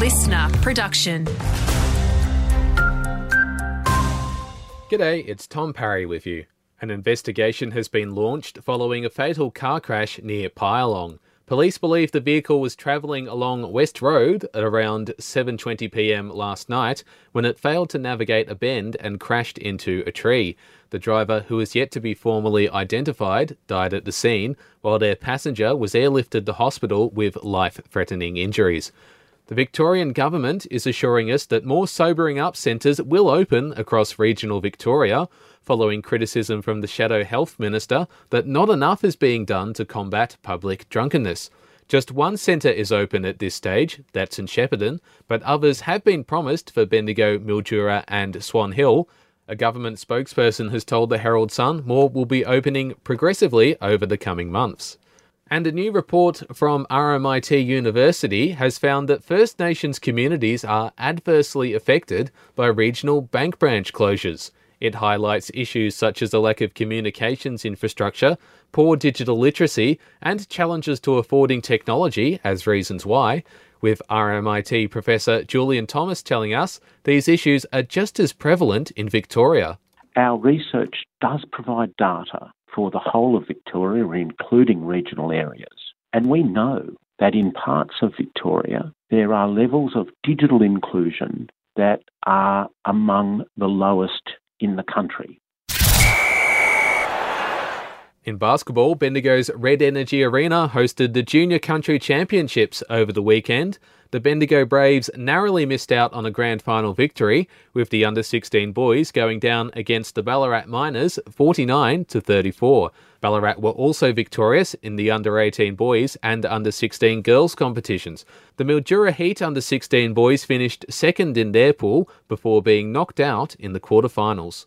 listener production. G'day, it's Tom Parry with you. An investigation has been launched following a fatal car crash near Pyalong. Police believe the vehicle was travelling along West Road at around 7:20 p.m. last night when it failed to navigate a bend and crashed into a tree. The driver, who is yet to be formally identified, died at the scene, while their passenger was airlifted to hospital with life-threatening injuries. The Victorian government is assuring us that more sobering up centres will open across regional Victoria, following criticism from the Shadow Health Minister that not enough is being done to combat public drunkenness. Just one centre is open at this stage, that's in Shepparton, but others have been promised for Bendigo, Mildura, and Swan Hill. A government spokesperson has told the Herald Sun more will be opening progressively over the coming months. And a new report from RMIT University has found that First Nations communities are adversely affected by regional bank branch closures. It highlights issues such as a lack of communications infrastructure, poor digital literacy, and challenges to affording technology as reasons why. With RMIT Professor Julian Thomas telling us these issues are just as prevalent in Victoria. Our research does provide data for the whole of Victoria, including regional areas. And we know that in parts of Victoria, there are levels of digital inclusion that are among the lowest in the country. In basketball, Bendigo's Red Energy Arena hosted the Junior Country Championships over the weekend. The Bendigo Braves narrowly missed out on a grand final victory, with the under 16 boys going down against the Ballarat Miners 49 to 34. Ballarat were also victorious in the under 18 boys and under 16 girls competitions. The Mildura Heat under 16 boys finished second in their pool before being knocked out in the quarterfinals.